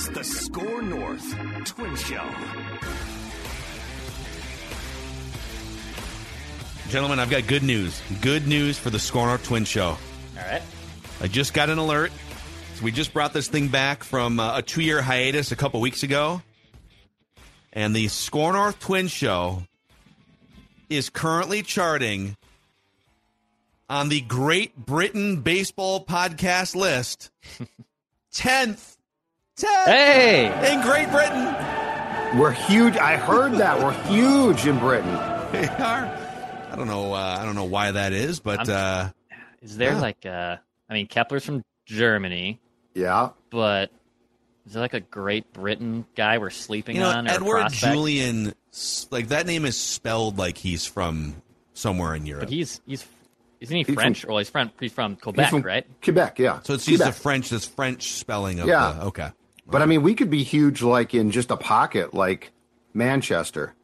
It's the Score North Twin Show. Gentlemen, I've got good news. Good news for the Score North Twin Show. All right. I just got an alert. So we just brought this thing back from uh, a two year hiatus a couple weeks ago. And the Score North Twin Show is currently charting on the Great Britain Baseball Podcast list 10th. 10th Hey! in Great Britain. We're huge. I heard that. We're huge in Britain. They are. I don't know. Uh, I don't know why that is, but uh, Is there Yeah. like uh I mean Kepler's from Germany, Yeah. but is there like a Great Britain guy we're sleeping you know, on Edward prospect? Julien, like that name is spelled like he's from somewhere in Europe. But he's he's isn't he He's French? from- well, he's from he's from He's Quebec, from right? Quebec, yeah. so it's used the French, this French spelling of Yeah. the, okay. But I mean, we could be huge, like in just a pocket, like Manchester.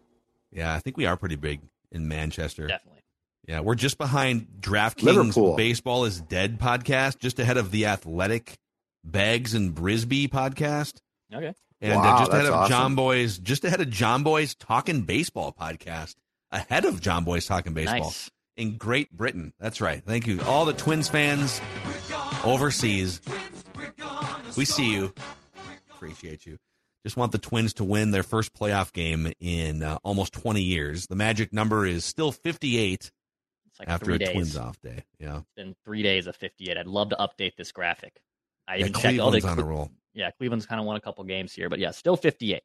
Yeah, I think we are pretty big in Manchester. Definitely. Yeah, we're just behind DraftKings Liverpool. Baseball is Dead podcast, just ahead of the Athletic Bags and Brisby podcast. Okay. And uh, Wow, just ahead of awesome. John Boy's, just ahead of Jomboy's Talking Baseball podcast, ahead of Jomboy's Talking Baseball. Nice. in Great Britain. That's right. Thank you. All the Twins fans overseas. We see you. Appreciate you. Just want the Twins to win their first playoff game in uh, almost 20 years. The magic number is still 58 It's like after a days. Twins off day. Yeah. It's been three days of 58. I'd love to update this graphic. I Yeah, even checked all the Cleveland's on a roll. Yeah, Cleveland's kind of won a couple games here, but yeah, still 58. I'd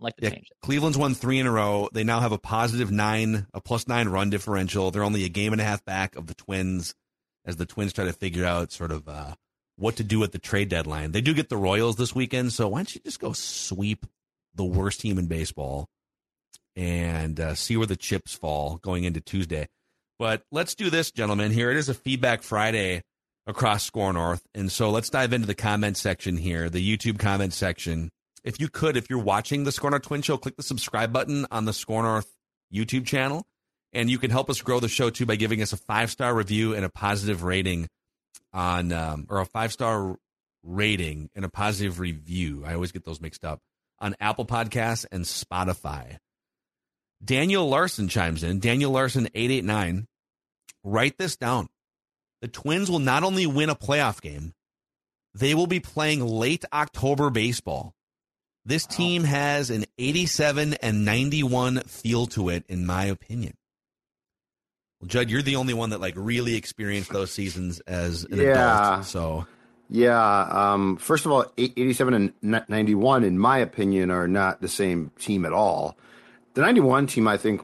like to Yeah, change it. Cleveland's won three in a row. They now have a positive nine, a plus nine run differential. They're only a game and a half back of the Twins as the Twins try to figure out sort of uh, what to do at the trade deadline. They do get the Royals this weekend, so why don't you just go sweep the worst team in baseball and uh, see where the chips fall going into Tuesday? But let's do this, gentlemen. Here it is a feedback Friday across Score North. And so let's dive into the comment section here, the YouTube comment section. If you could, if you're watching the Score North Twin Show, click the subscribe button on the Score North YouTube channel. And you can help us grow the show too by giving us a five star review and a positive rating on, um, or a five star rating and a positive review. I always get those mixed up on Apple Podcasts and Spotify. Daniel Larson chimes in. Daniel Larson, 889. Write this down. The Twins will not only win a playoff game, they will be playing late October baseball. This team has an 87 and 91 feel to it, in my opinion. Well, Judd, you're the only one that like really experienced those seasons as an Yeah. adult. So Yeah. Um, first of all, 87 and 91, in my opinion, are not the same team at all. The 91 team, I think,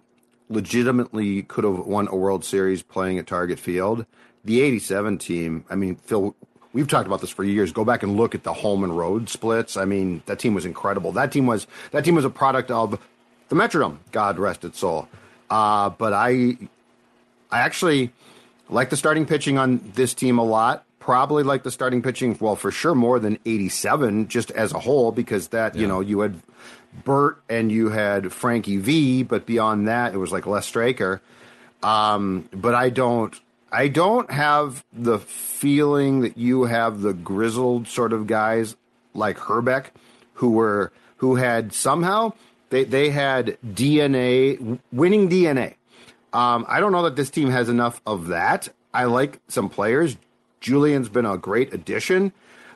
legitimately could have won a World Series playing at Target Field. The 87 team, I mean, Phil, we've talked about this for years. Go back and look at the home and road splits. I mean, that team was incredible. That team was that team was a product of the Metrodome. God rest its soul. Uh, but I, I actually like the starting pitching on this team a lot. Probably like the starting pitching, well, for sure more than 87 just as a whole, because that, you know, you had Bert and you had Frankie V, but beyond that, it was like Les Straker. Um, but I don't, I don't have the feeling that you have the grizzled sort of guys like Hrbek who were, who had somehow, they, they had DNA, winning DNA. Um, I don't know that this team has enough of that. I like some players. Julien's been a great addition.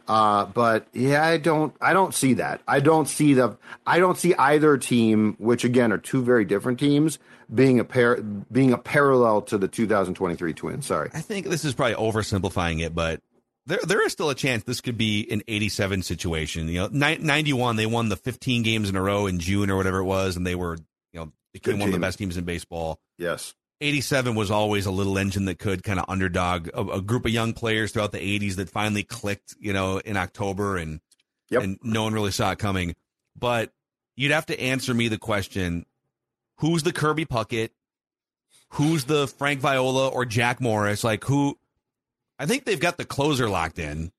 Uh, but yeah, I don't, I don't see that. I don't see the, I don't see either team, which again are two very different teams, being a pair, being a parallel to the 2023 Twins. Sorry. I think this is probably oversimplifying it, but there there is still a chance this could be an 87 situation. You know, 91 they won the 15 games in a row in June or whatever it was, and they were you know became one of the best teams in baseball. Yes. 87 was always a little engine that could kind of underdog a, a, group of young players throughout the 80s that finally clicked, you know, in October and Yep. and no one really saw it coming. But you'd have to answer me the question: Who's the Kirby Puckett? Who's the Frank Viola or Jack Morris? Like who? I think they've got the closer locked in.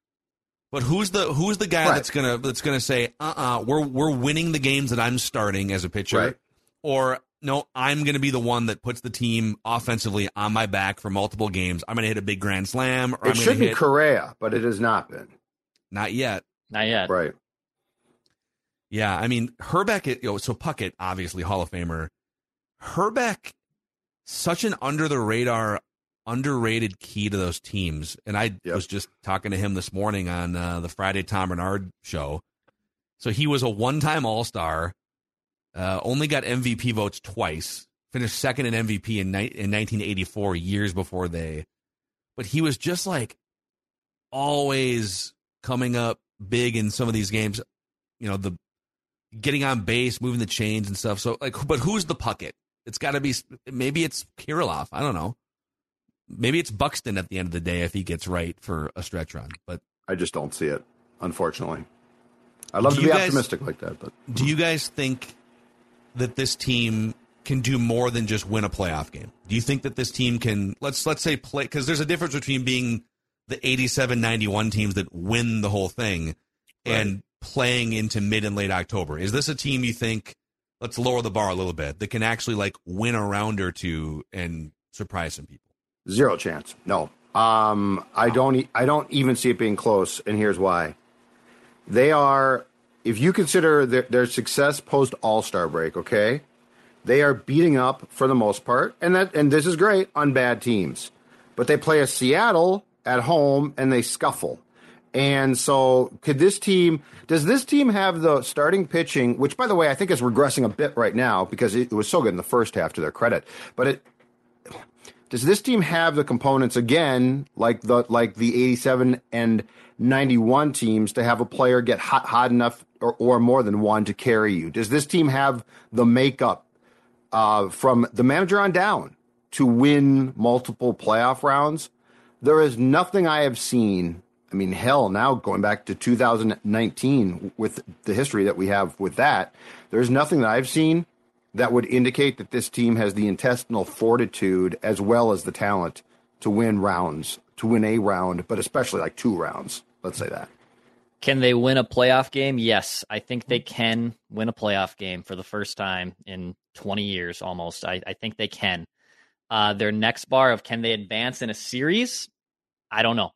But who's the who's the guy Right. that's gonna that's gonna say, uh uh-uh, uh, we're we're winning the games that I'm starting as a pitcher, Right. or no, I'm gonna be the one that puts the team offensively on my back for multiple games. I'm gonna hit a big grand slam, or I'm It should be hit Correa, but it has not been. not yet. Not yet. Right. Yeah, I mean Hrbek. You know, so Puckett, obviously Hall of Famer. Hrbek, such an under the radar, underrated key to those teams. And I Yep. was just talking to him this morning on uh, the Friday Tom Barnard show. So he was a one time All Star, uh, only got MVP votes twice, finished second in MVP in, ni- in 1984, years before they. But he was just like always coming up big in some of these games. You know, the getting on base, moving the chains and stuff. So, like, but who's the Puckett? It's got to be maybe it's Kirilloff. I don't know. Maybe it's Buxton at the end of the day if he gets right for a stretch run. But I just don't see it, unfortunately. I'd love Do to be guys- optimistic like that, but do you guys think that this team can do more than just win a playoff game? Do you think that this team can let's let's say play because there's a difference between being the 87-91 teams that win the whole thing and playing into mid and late October. Is this a team you think let's lower the bar a little bit that can actually like win a round or two and surprise some people? zero chance. No. Um, I don't. e- I don't even see it being close, and here's why. They are. If you consider their, their success post All Star break, okay, they are beating up for the most part, and that and this is great on bad teams, but they play a Seattle at home and they scuffle. And so, could this team? Does this team have the starting pitching? Which, by the way, I think is regressing a bit right now because it was so good in the first half. To their credit, but it does this team have the components again, like the like the eighty-seven and ninety-one teams, to have a player get hot, hot enough, or, or more than one, to carry you? Does this team have the makeup uh, from the manager on down to win multiple playoff rounds? There is nothing I have seen. I mean, hell, now going back to 2019 with the history that we have with that, there's nothing that I've seen that would indicate that this team has the intestinal fortitude as well as the talent to win rounds, to win a round, but especially like two rounds. Let's say that. Can they win a playoff game? Yes, I think they can win a playoff game for the first time in 20 years almost. I, I think they can. Uh, their next bar of can they advance in a series? I don't know.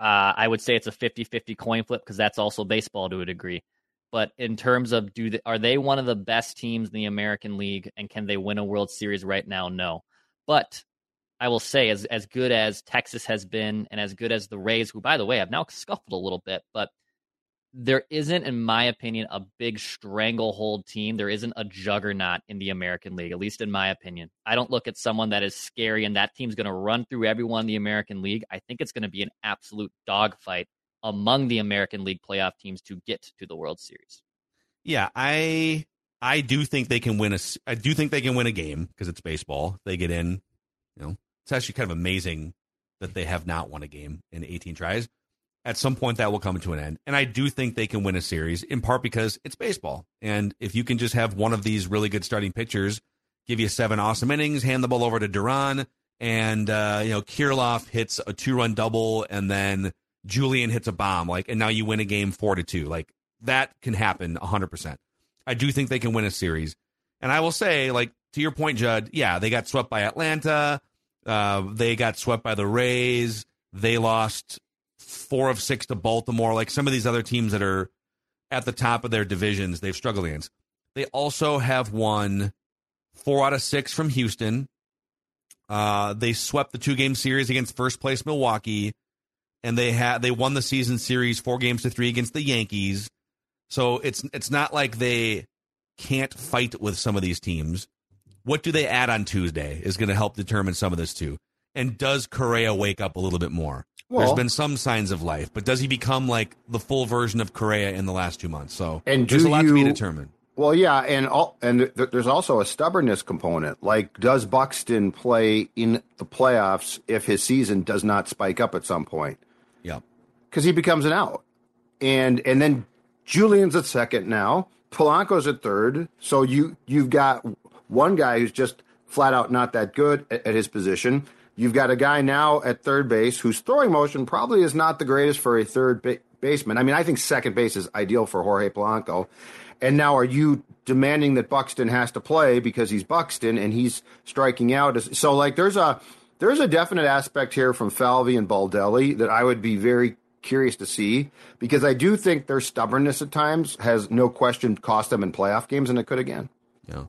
Uh, I would say it's a 50 50 coin flip because that's also baseball to a degree. But in terms of do they, are they one of the best teams in the American League and can they win a World Series right now? No. But I will say, as as good as Texas has been, and as good as the Rays, who by the way have now scuffled a little bit, but there isn't, in my opinion, a big stranglehold team. There isn't a juggernaut in the American League, at least in my opinion. I don't look at someone that is scary and that team's going to run through everyone in the American League. I think it's going to be an absolute dogfight among the American League playoff teams to get to the World Series. Yeah, I I do think they can win a I do think they can win a game because it's baseball. They get in, you know. It's actually kind of amazing that they have not won a game in 18 tries. At some point that will come to an end. And I do think they can win a series in part because it's baseball. And if you can just have one of these really good starting pitchers give you seven awesome innings, hand the ball over to Duran and uh, you know, Kirilloff hits a two-run double and then Julien hits a bomb like and now you win a game 4 to 2. Like that can happen 100%. I do think they can win a series. And I will say, like, to your point, Judd, yeah, they got swept by Atlanta. Uh, they got swept by the Rays. They lost four of six to Baltimore. Like some of these other teams that are at the top of their divisions, they've struggled against. They also have won four out of six from Houston. Uh, they swept the two game series against first place Milwaukee, and they had they won the season series four games to three against the Yankees. So it's it's not like they can't fight with some of these teams. What do they add on Tuesday is going to help determine some of this too. And does Correa wake up a little bit more? There's been some signs of life, but does he become like the full version of Correa in the last two months? So And there's a lot to be determined. Well, yeah, and all, and th- there's also a stubbornness component. Like, does Buxton play in the playoffs if his season does not spike up at some point? Yeah. Because he becomes an out, and and then Julien's at second now. Polanco's at third. So you you've got one guy who's just flat out not that good at, at his position. You've got a guy now at third base whose throwing motion probably is not the greatest for a third ba- baseman. I mean, I think second base is ideal for Jorge Polanco. And now are you demanding that Buxton has to play because he's Buxton and he's striking out? So like there's a there's a definite aspect here from Falvey and Baldelli that I would be very curious to see because I do think their stubbornness at times has no question cost them in playoff games and it could again. Yeah.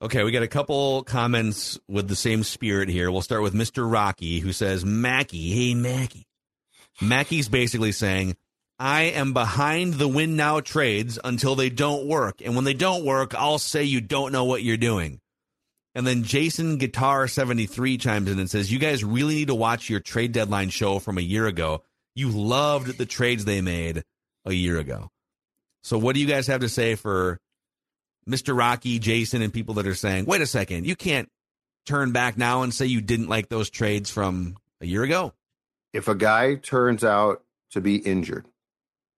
Okay, we got a couple comments with the same spirit here. We'll start with Mr. Rocky who says, Mackey, hey Mackey. Mackey's basically saying, I am behind the win now trades until they don't work. And when they don't work, I'll say you don't know what you're doing. And then Jason Guitar 73 chimes in and says, You guys really need to watch your trade deadline show from a year ago. You loved the trades they made a year ago. So, what do you guys have to say for Mr. Rocky, Jason, and people that are saying, wait a second, you can't turn back now and say you didn't like those trades from a year ago? If a guy turns out to be injured,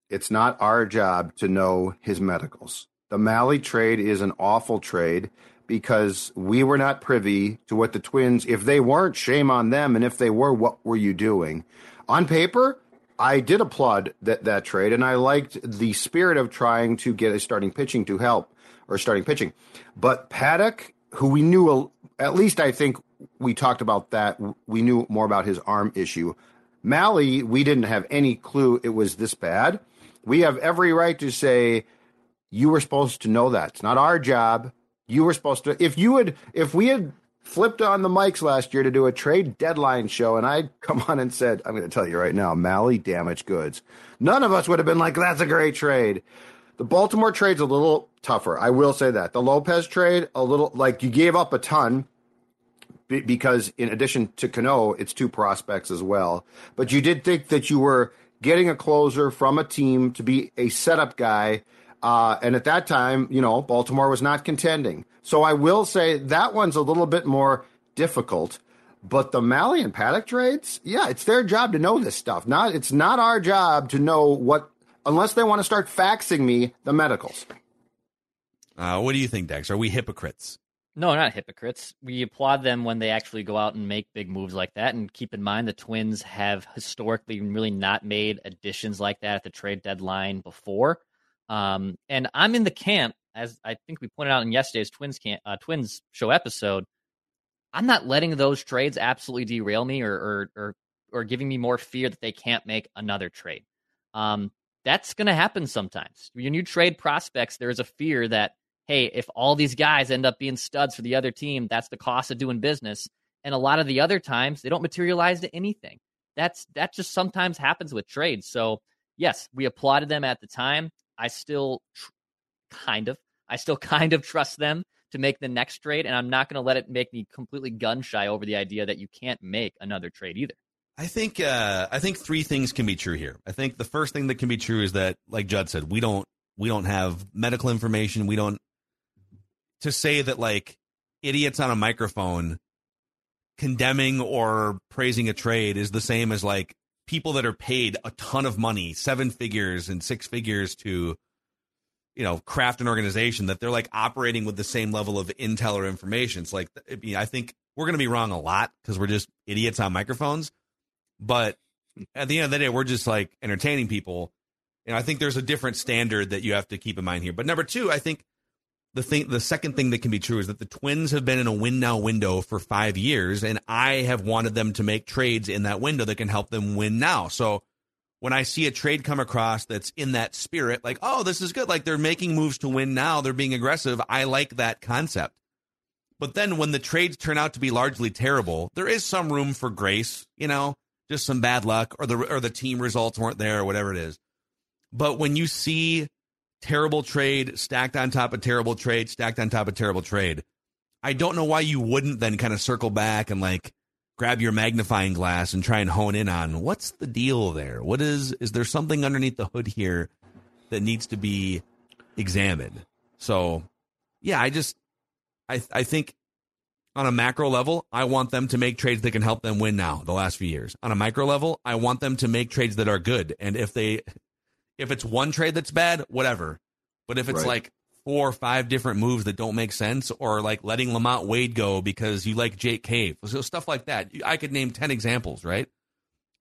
it's not our job to know his medicals. The Mahle trade is an awful trade because we were not privy to what the Twins, if they weren't, shame on them. And if they were, what were you doing? On paper, I did applaud that, that trade, and I liked the spirit of trying to get a starting pitching to help or starting pitching. But Paddack, who we knew, at least I think we talked about that, we knew more about his arm issue. Mahle, we didn't have any clue it was this bad. We have every right to say, you were supposed to know that. It's not our job. You were supposed to, if you had, if we had flipped on the mics last year to do a trade deadline show and I'd come on and said, I'm going to tell you right now, Mahle damaged goods. None of us would have been like, that's a great trade. The Baltimore trade's a little tougher. I will say that. The Lopez trade, a little like you gave up a ton because in addition to Cano, it's two prospects as well. But you did think that you were getting a closer from a team to be a setup guy. Uh, and at that time, you know, Baltimore was not contending. So I will say that one's a little bit more difficult. But the Mahle and Paddack trades, yeah, it's their job to know this stuff. Not it's not our job to know what unless they want to start faxing me the medicals. Uh, what do you think, Dex? Are we hypocrites? No, not hypocrites. We applaud them when they actually go out and make big moves like that. And keep in mind, the Twins have historically really not made additions like that at the trade deadline before. Um, and I'm in the camp, as I think we pointed out in yesterday's Twins camp, uh, Twins show episode. I'm not letting those trades absolutely derail me or or or, or giving me more fear that they can't make another trade. Um, that's going to happen sometimes. When you trade prospects, there is a fear that hey, if all these guys end up being studs for the other team, that's the cost of doing business. And a lot of the other times, they don't materialize to anything. That's that just sometimes happens with trades. So yes, we applauded them at the time. I still tr- kind of, I still kind of trust them to make the next trade, and I'm not going to let it make me completely gun shy over the idea that you can't make another trade either. I think uh, I think three things can be true here. I think the first thing that can be true is that, like Judd said, we don't we don't have medical information. We don't to say that like idiots on a microphone condemning or praising a trade is the same as like people that are paid a ton of money, seven figures and six figures to you know craft an organization that they're like operating with the same level of intel or information. It's like I think we're going to be wrong a lot because we're just idiots on microphones, but at the end of the day, we're just like entertaining people. And I think there's a different standard that you have to keep in mind here. But number two, I think the thing the second thing that can be true is that the twins have been in a win now window for five years and i have wanted them to make trades in that window that can help them win now. So when i see a trade come across that's in that spirit like oh this is good. Like they're making moves to win now. They're being aggressive. I like that concept. But then when the trades turn out to be largely terrible there is some room for grace you know just some bad luck or the or the team results weren't there or whatever it is. But when you see terrible trade stacked on top of terrible trade stacked on top of terrible trade. I don't know why you wouldn't then kind of circle back and like grab your magnifying glass and try and hone in on what's the deal there? What is is there something underneath the hood here that needs to be examined? So, yeah, I just, I, I think on a macro level, I want them to make trades that can help them win now. The last few years, on a micro level, I want them to make trades that are good. And if they, if it's one trade that's bad, whatever. But if it's Right. like four or five different moves that don't make sense, or like letting LaMonte Wade go because you like Jake Cave, so stuff like that, I could name ten examples, right?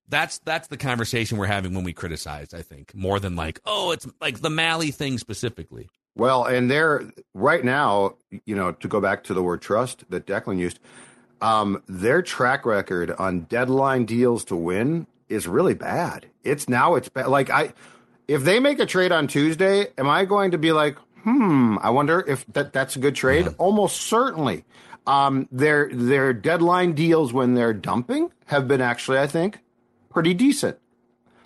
That's that's the conversation we're having when we criticize. I think more than like, oh, it's like the Mahle thing specifically. Well, and they're right now, you know, to go back to the word trust that Declan used, um, their track record on deadline deals to win is really bad. It's now it's bad. Like I, if they make a trade on Tuesday, am I going to be like, hmm? I wonder if that that's a good trade. Almost certainly. Um, their their deadline deals when they're dumping have been actually, I think, pretty decent.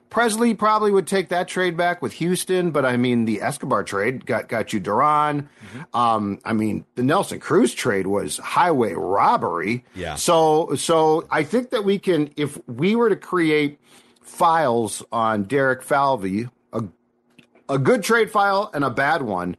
Pressly probably would take that trade back with Houston, but I mean the Escobar trade got got you Duran. Um, I mean the Nelson Cruz trade was highway robbery. Yeah. So so I think that we can if we were to create files on Derek Falvey, a good trade file and a bad one.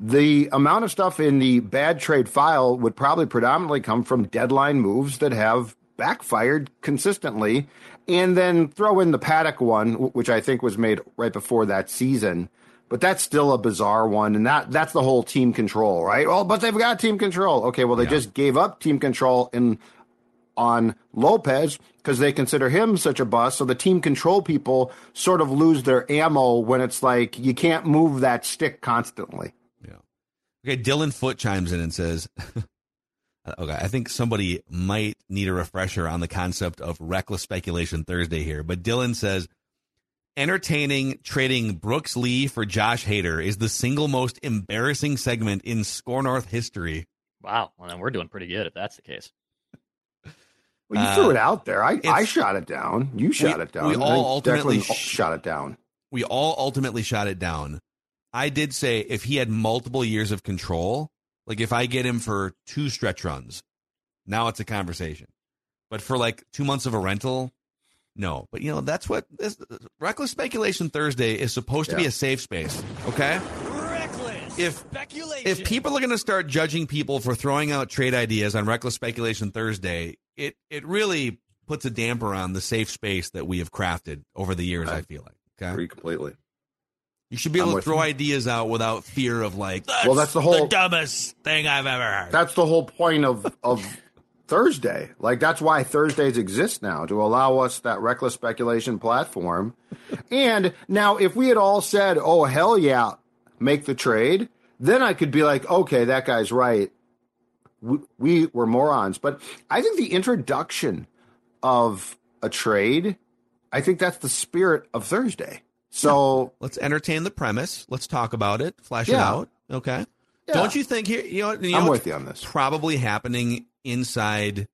The amount of stuff in the bad trade file would probably predominantly come from deadline moves that have backfired consistently, and then throw in the Paddack one, which I think was made right before that season. But that's still a bizarre one, and that that's the whole team control, right? Well, but they've got team control. Okay, well they just gave up team control in on Lopez because they consider him such a bust. So the team control people sort of lose their ammo when it's like you can't move that stick constantly. Yeah. Okay, Dylan Foot chimes in and says, "Okay, I think somebody might need a refresher on the concept of reckless speculation Thursday here." But Dylan says, "Entertaining trading Brooks Lee for Josh Hader is the single most embarrassing segment in Score North history." Wow. Well, then we're doing pretty good if that's the case. Well, you Uh, threw it out there. I, I shot it down. You shot it down. we all think ultimately sh- shot it down. We all ultimately shot it down. I did say if he had multiple years of control, like if I get him for two stretch runs, now it's a conversation. But for like two months of a rental, no. But you know that's what this reckless speculation Thursday is supposed to be a safe space. Okay, Reckless If- speculation. if people are going to start judging people for throwing out trade ideas on reckless speculation Thursday, it it really puts a damper on the safe space that we have crafted over the years. I feel like. Okay. Agree completely. You should be I'm able to throw you. ideas out without fear of like. Well, that's the whole- dumbest thing I've ever heard. That's the whole point of of Thursday. Like that's why Thursdays exist now to allow us that reckless speculation platform. and now, if we had all said, "Oh hell yeah, make the trade," then I could be like, "Okay, that guy's right." We, we were morons, but I think the introduction of a trade, I think that's the spirit of Thursday. So Let's entertain the premise. Let's talk about it. Flash it out. Okay. Yeah. Don't you think here? You know, you know I'm with you on this. Probably happening inside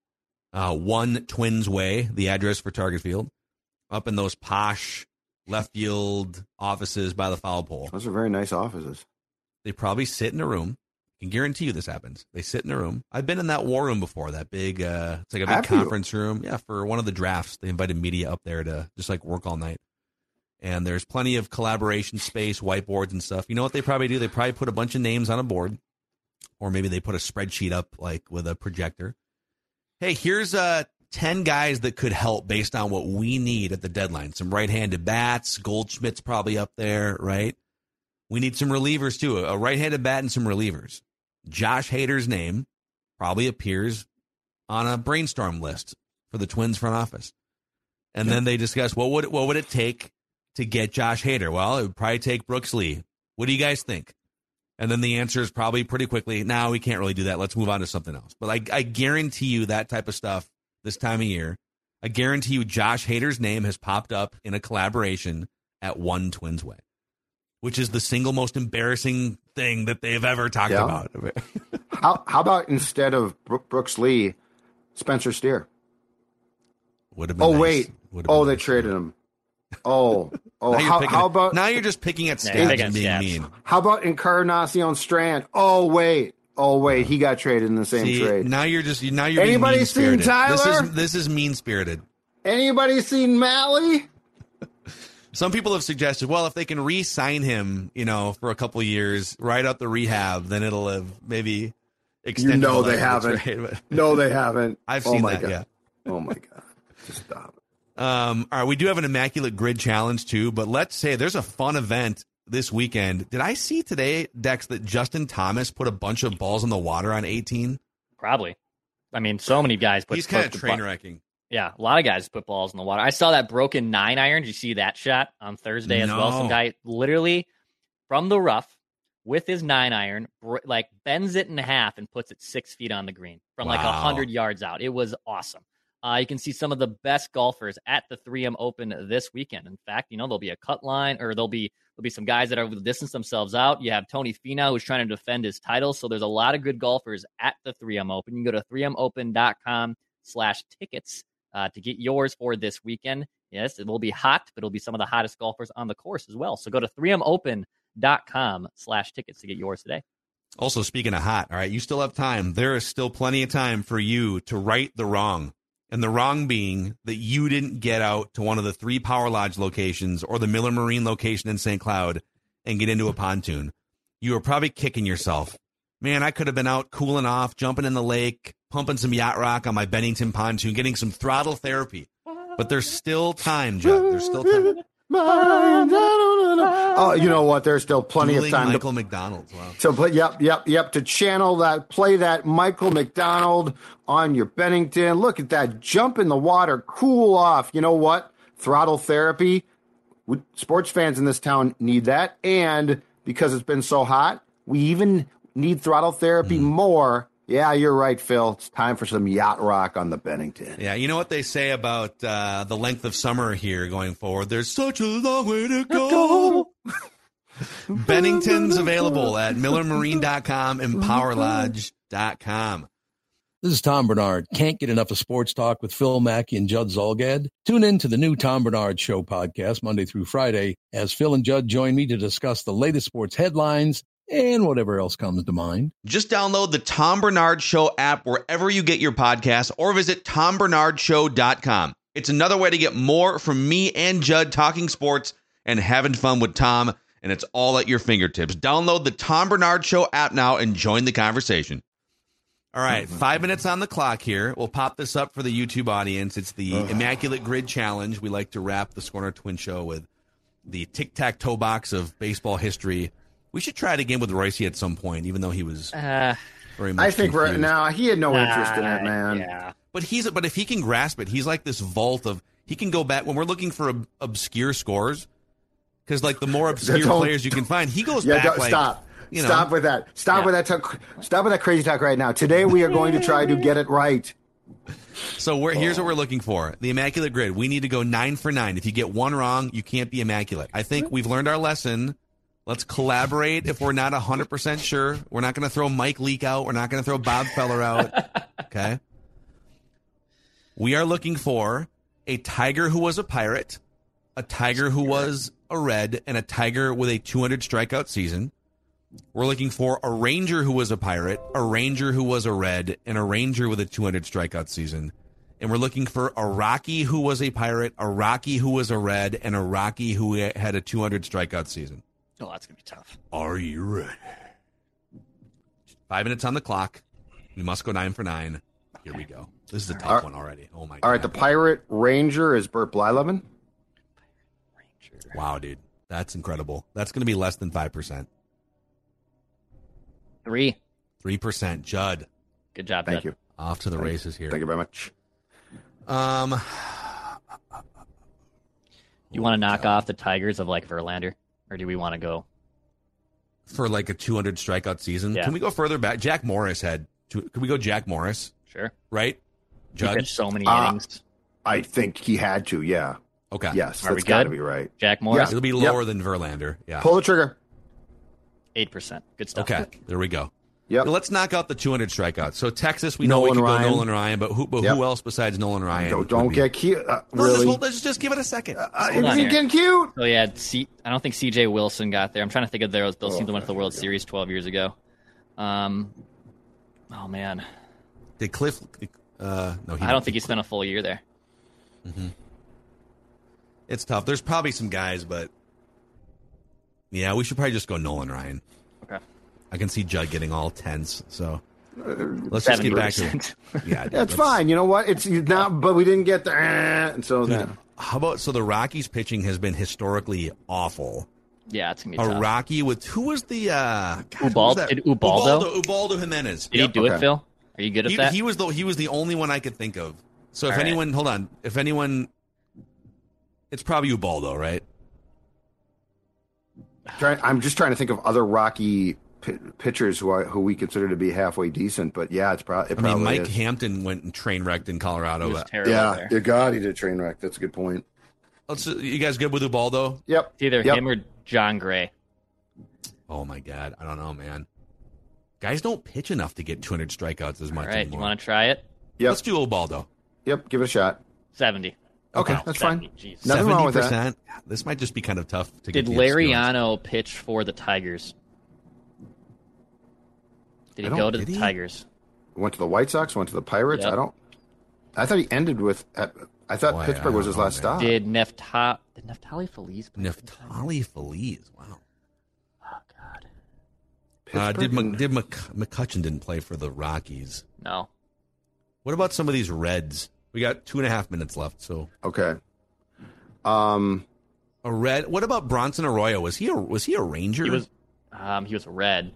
uh, one Twins Way, the address for Target Field, up in those posh left field offices by the foul pole. Those are very nice offices. They probably sit in a room. I can guarantee you this happens. They sit in a room. I've been in that war room before. That big, uh, it's like a big Have you? conference room. Yeah, for one of the drafts, they invited media up there to just like work all night. And there's plenty of collaboration space, whiteboards and stuff. You know what they probably do? They probably put a bunch of names on a board, or maybe they put a spreadsheet up like with a projector. Hey, here's uh ten guys that could help based on what we need at the deadline. Some right-handed bats. Goldschmidt's probably up there, right? We need some relievers too. A right-handed bat and some relievers. Josh Hader's name probably appears on a brainstorm list for the Twins front office. And then they discuss what would what would it take to get Josh Hader? Well, it would probably take Brooks Lee. What do you guys think? And then the answer is probably pretty quickly, now we can't really do that. Let's move on to something else. But I, I guarantee you that type of stuff this time of year, I guarantee you Josh Hader's name has popped up in a collaboration at One Twins Way, which is the single most embarrassing thing that they've ever talked Yeah. about. How how about instead of Brooks Lee, Spencer Steer? Would have been Oh nice. wait, Would have oh been they nice. traded him. Oh oh how, how about now you're just picking at Yeah, stats picking and being stats. mean. how about Encarnacion Strand? Oh wait, oh wait, he got traded in the same See, trade. now you're just now you're Anybody being seen mean-spirited. This Tyler? is this is mean spirited. Anybody seen Mahle? Some people have suggested, well, if they can re-sign him, you know, for a couple of years, right out the rehab, then it'll have maybe extended. You know the they life of the haven't. trade. No, they haven't. I've Oh seen my that. God. Yeah. Oh my god! Just stop. Um, all right, we do have an immaculate grid challenge too, but let's say there's a fun event this weekend. Did I see today, Dex, that Justin Thomas put a bunch of balls in the water on 18? Probably. I mean, so many guys put. He's kind of train wrecking. Yeah, a lot of guys put balls in the water. I saw that broken nine iron. Did you see that shot on Thursday as well? Some guy literally from the rough with his nine iron, like bends it in half and puts it six feet on the green from like a hundred yards out. It was awesome. Uh, you can see some of the best golfers at the 3M Open this weekend. In fact, you know there'll be a cut line, or there'll be there'll be some guys that are able to distance themselves out. You have Tony Finau who's trying to defend his title. So there's a lot of good golfers at the 3M Open. You can go to 3mopen.com slash tickets uh, to get yours for this weekend. Yes, it will be hot, but it'll be some of the hottest golfers on the course as well. So go to 3mopen.com slash tickets to get yours today. Also, speaking of hot, all right, you still have time. There is still plenty of time for you to right the wrong. And the wrong being that you didn't get out to one of the three Power Lodge locations or the Miller Marine location in St. Cloud and get into a pontoon. You are probably kicking yourself. Man, I could have been out cooling off, jumping in the lake, pumping some yacht rock on my Bennington pontoon, getting some throttle therapy. But there's still time, Judd. There's still time. Oh, you know what? There's still plenty Dueling of time to Michael McDonald's. Wow. So, but yep, yep, yep. To channel that, play that Michael McDonald on your Bennington. Look at that. Jump in the water, cool off. You know what? Throttle therapy. Sports fans in this town need that. And because it's been so hot, we even need throttle therapy mm. more. Yeah, you're right, Phil. It's time for some yacht rock on the Bennington. Yeah, you know what they say about uh, the length of summer here going forward? There's such a long way to go. Bennington's available at millermarine.com and powerlodge.com. This is Tom Barnard. Can't get enough of sports talk with Phil Mackey and Judd Zulgad? Tune in to the new Tom Barnard Show podcast Monday through Friday as Phil and Judd join me to discuss the latest sports headlines and whatever else comes to mind. Just download the Tom Barnard Show app wherever you get your podcasts or visit tombarnardshow.com. It's another way to get more from me and Judd talking sports and having fun with Tom, and it's all at your fingertips. Download the Tom Barnard Show app now and join the conversation. All right, mm-hmm. five minutes on the clock here. We'll pop this up for the YouTube audience. It's the Immaculate Grid Challenge. We like to wrap the Scorner Twin Show with the tic tac toe box of baseball history. We should try it again with Royce at some point, even though he was Uh, very much. I think right now he had no interest in it, man. Yeah. But he's but if he can grasp it, he's like this vault of he can go back when we're looking for ob- obscure scores because like the more obscure players you can find, he goes Yeah, back like stop. you know, Stop with that. Stop Yeah. with that. Talk, stop with that crazy talk right now. Today we are going to try to get it right. So we're, here's what we're looking for: the immaculate grid. We need to go nine for nine. If you get one wrong, you can't be immaculate. I think we've learned our lesson. Let's collaborate. If we're not hundred percent sure, we're not going to throw Mike Leake out. We're not going to throw Bob Feller out. Okay. We are looking for a tiger who was a pirate, a tiger who was a red, and a tiger with a 200 strikeout season. We're looking for a ranger who was a pirate, a ranger who was a red, and a ranger with a 200 strikeout season. And we're looking for a Rocky who was a pirate, a Rocky who was a red, and a Rocky who had a 200 strikeout season. Oh, that's gonna be tough. Are you ready? Five minutes on the clock. We must go nine for nine. Here we go. This is a tough All right. one already. Oh my god. All right, the Pirate Ranger is Bert Blyleven. Wow, dude. That's incredible. That's going to be less than 5%. Three. 3%. Judd, Good job. Thank Judd. you. off to the Thank races here. Thank you very much. Um, You want to knock off the Tigers of like Verlander, or do we want to go? for like a 200 strikeout season. Yeah. Can we go further back? Jack Morris had, two, can we go Jack Morris, Sure. right? He so many Uh, innings. I think he had to. Yeah. Okay. Yes. Are we that's got to be right. Jack Morris, It'll be Yep. lower than Verlander. Yeah. Pull the trigger. eight percent. Good stuff. Okay. There we go. Yep. Let's knock out the 200 strikeouts. So Texas, we know we Nolan can Ryan. go Nolan Ryan, but who, but Yep. who else besides Nolan Ryan? Don't, would don't be- get cute. Uh, No, just, really? hold- let's just give it a second. Uh, Hold on you're getting cute. So yeah, C- I don't think C.J. Wilson got there. I'm trying to think of those those teams that went to the World Series 12 years ago. Um, oh man, Did Cliff? Uh, no, he I don't think he spent a full year there. Hmm. It's tough. There's probably some guys, but yeah, we should probably just go Nolan Ryan. Okay. I can see Judd getting all tense. So let's just get back to 70%. yeah. That's let's- fine. You know what? It's not, but we didn't get the. eh, And so Dude, how about so the Rockies pitching has been historically awful. Yeah, it's gonna be A tough. Rocky with who was the uh God, who was Ubal- that? did Ubaldo? Ubaldo, Ubaldo Jimenez. Did Yep. he do okay. it, Phil? Are you good at He, that? he was the he was the only one I could think of. So if All right. anyone, hold on, if anyone, it's probably Ubaldo, right? I'm just trying to think of other Rocky p- pitchers who I, who we consider to be halfway decent. But yeah, it's pro- it I probably mean, Mike is. Hampton went and train wrecked in Colorado. He was but- yeah, there. dear God, he did a train wreck. That's a good point. Oh, Let's, you guys good with Ubaldo? Yep. It's either Yep. him or Jon Gray. Oh my God, I don't know, man. Guys don't pitch enough to get 200 strikeouts as All much right, you anymore. want to try it? Yep. Let's do Ubaldo. Yep. Give it a shot. Seventy. Okay, Wow. that's fine. 70, jeez. Nothing wrong with that. 70%? This might just be kind of tough to Did get. the experience. Liriano pitch for the Tigers? Did he go to did the he? Tigers? Went to the White Sox. Went to the Pirates. Yep. I don't. I thought he ended with. I thought Boy, I Pittsburgh was his know, last man. stop. Did Nefta did Neftali Feliz play for the Tigers? Neftali Feliz. Wow. Oh God, Uh, did Pittsburgh Mc, did Mc, McCutcheon didn't play for the Rockies? no. What about some of these Reds? We got two and a half minutes left. So Okay. Um. a Red. What about Bronson Arroyo? Was he a was he a Ranger? He was um, he was a Red.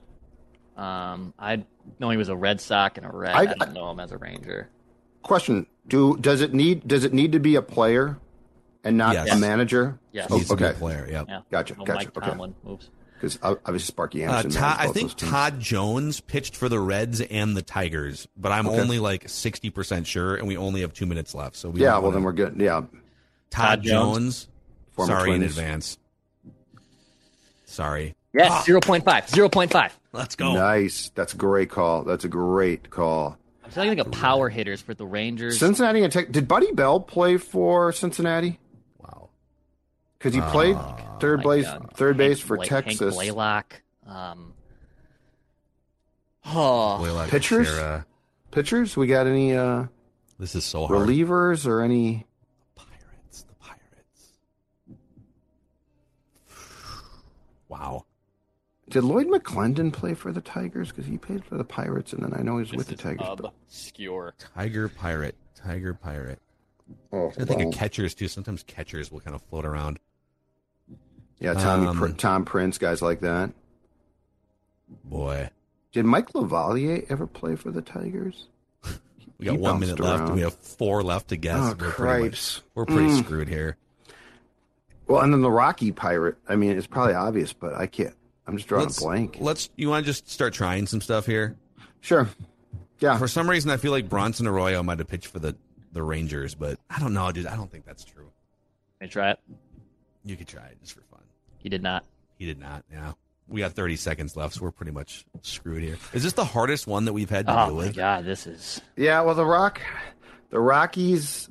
Um, I know he was a Red Sox and a Red. I, I don't know him as a Ranger. Question: Do does it need does it need to be a player and not yes. a manager? Yes. Oh, okay. player. Yep. Yeah. Gotcha. No, gotcha. Mike okay. Tomlin. Oops. Because obviously Sparky uh, Anderson. Uh, I think Todd Jones pitched for the Reds and the Tigers, but I'm okay. only like 60 percent sure, and we only have two minutes left. So we yeah. Well, wanna... then we're good. Yeah. Todd, Todd Jones. Jones sorry twins. in advance. Sorry. Yes. Ah. 0.5. 0.5. Let's go. Nice. That's a great call. That's a great call. I'm telling you, like a power hitters for the Rangers. Cincinnati and Tech. Did Buddy Bell play for Cincinnati? Wow. Because he played third Ah, base, God. third base Hank for Bla- Texas. Hank Blalock. Um, oh, Blalock Pitchers? Teixeira. Pitchers? We got any uh, This is so hard. relievers or any? Pirates. The Pirates. Wow. Did Lloyd McClendon play for the Tigers? Because he played for the Pirates, and then I know he's this with the is Tigers. but- obscure. Tiger Pirate. Tiger Pirate. Oh, I think well, of catchers too. Sometimes catchers will kind of float around. yeah, Tommy, um, Pr- Tom Prince, guys like that. Boy, Did Mike LaValliere ever play for the Tigers? we got He one bounced minute left. around. and We have four left to guess. Oh, we're pretty, much, we're pretty Mm. screwed here. Well, and then the Rocky Pirate. I mean, it's probably obvious, but I can't. I'm just drawing Let's a blank. Let's. You want to just start trying some stuff here? Sure. Yeah. For some reason, I feel like Bronson Arroyo might have pitched for the the Rangers, but I don't know, dude. I don't think that's true. Can I try it? You could try it just for fun. He did not. He did not. Yeah. We got 30 seconds left, so we're pretty much screwed here. Is this the hardest one that we've had to do it? Oh deal my with? god, this is Yeah. Well, the Rock, the Rockies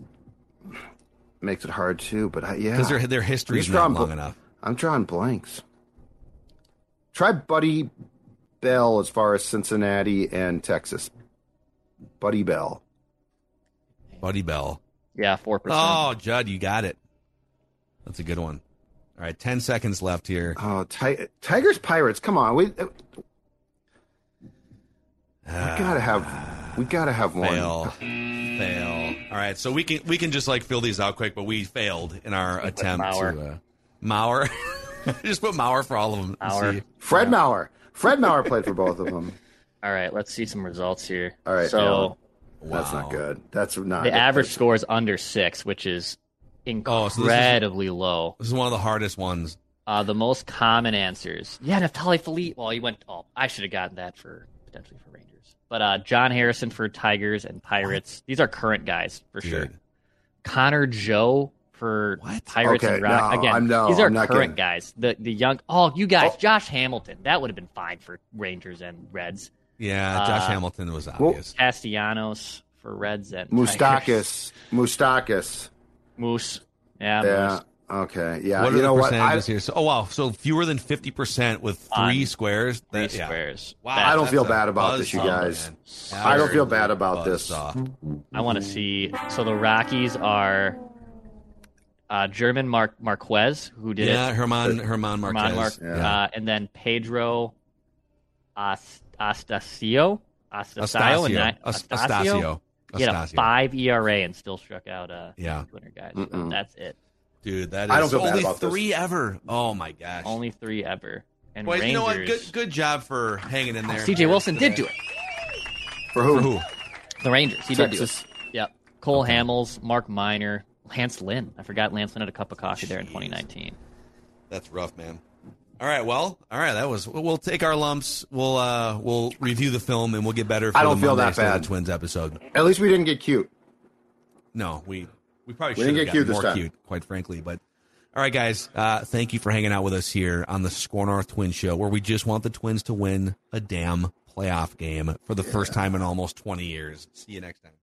makes it hard too. But I, yeah, Because their their history's Just not long bl- enough. I'm drawing blanks. Try Buddy Bell as far as Cincinnati and Texas. Buddy Bell. Buddy Bell. yeah, four percent. Oh, Judd, you got it. That's a good one. All right, 10 seconds left here. Oh, Ti- Tigers Pirates. Come on, we we gotta have we gotta have one. Fail. Fail. All right, so we can we can just like fill these out quick, but we failed in our attempt Mauer. to uh, Mauer. just put Mauer for all of them. and Mauer. see. Fred Mauer. Fred Mauer played for both of them. All right, let's see some results here. All right, so That's Wow. not good. That's not the good. average score is under six, which is Oh, so this is- incredibly low. This is one of the hardest ones. Uh, the most common answers. Yeah, Naftali Felipe. Well, he went. Oh, I should have gotten that for potentially for Rangers. But uh, John Harrison for Tigers and Pirates. These are current guys for sure. Dude. Connor Joe for What? Pirates Okay, and Rock. no, Again, I'm- no, these are current getting- guys. The the young. Oh, you guys, Oh. Josh Hamilton. That would have been fine for Rangers and Reds. Yeah, Josh Uh, Hamilton was well- obvious. Castellanos for Reds and Tigers. Moustakas. Moustakas. Moose. Yeah. Yeah. Moose. Okay. Yeah. what are you know the what? I, here? So, oh wow, so fewer than fifty percent with three On squares. Three yeah. squares. Wow, That's- I don't feel bad about this, you guys. I don't feel bad about this. Buzzsaw. I want to see. So the Rockies are uh, German Mark Marquez, who did it. yeah, it. Herman Herman Marquez. Herman Mark, Yeah. uh, and then Pedro Ast- Astacio. Astacio. and Astacio. ni- As- Astacio. Astacio. He had a five ERA and still struck out uh, Yeah. Twitter guys. Mm-mm. That's it. Dude, that is I don't feel bad only about this. three ever. Oh my gosh. Only three ever. And Well, Rangers. you know what? Good good job for hanging in there. CJ Wilson did do it. For who? For who? The Rangers. He did do Texas. it. Yep. Cole Hamels, Mark Miner, Lance Lynn. I forgot Lance Lynn had a cup of coffee there in 2019. That's rough, man. All right, well, all right. That was. We'll take our lumps. We'll uh, we'll review the film and we'll get better. For I don't the feel Monday that bad. Twins episode. At least we didn't get cute. No, we we probably We should didn't have get cute gotten this more time. cute, quite frankly. But all right, guys, uh, thank you for hanging out with us here on the SKOR North Twin Show, where we just want the Twins to win a damn playoff game for the first time in almost twenty years. See you next time.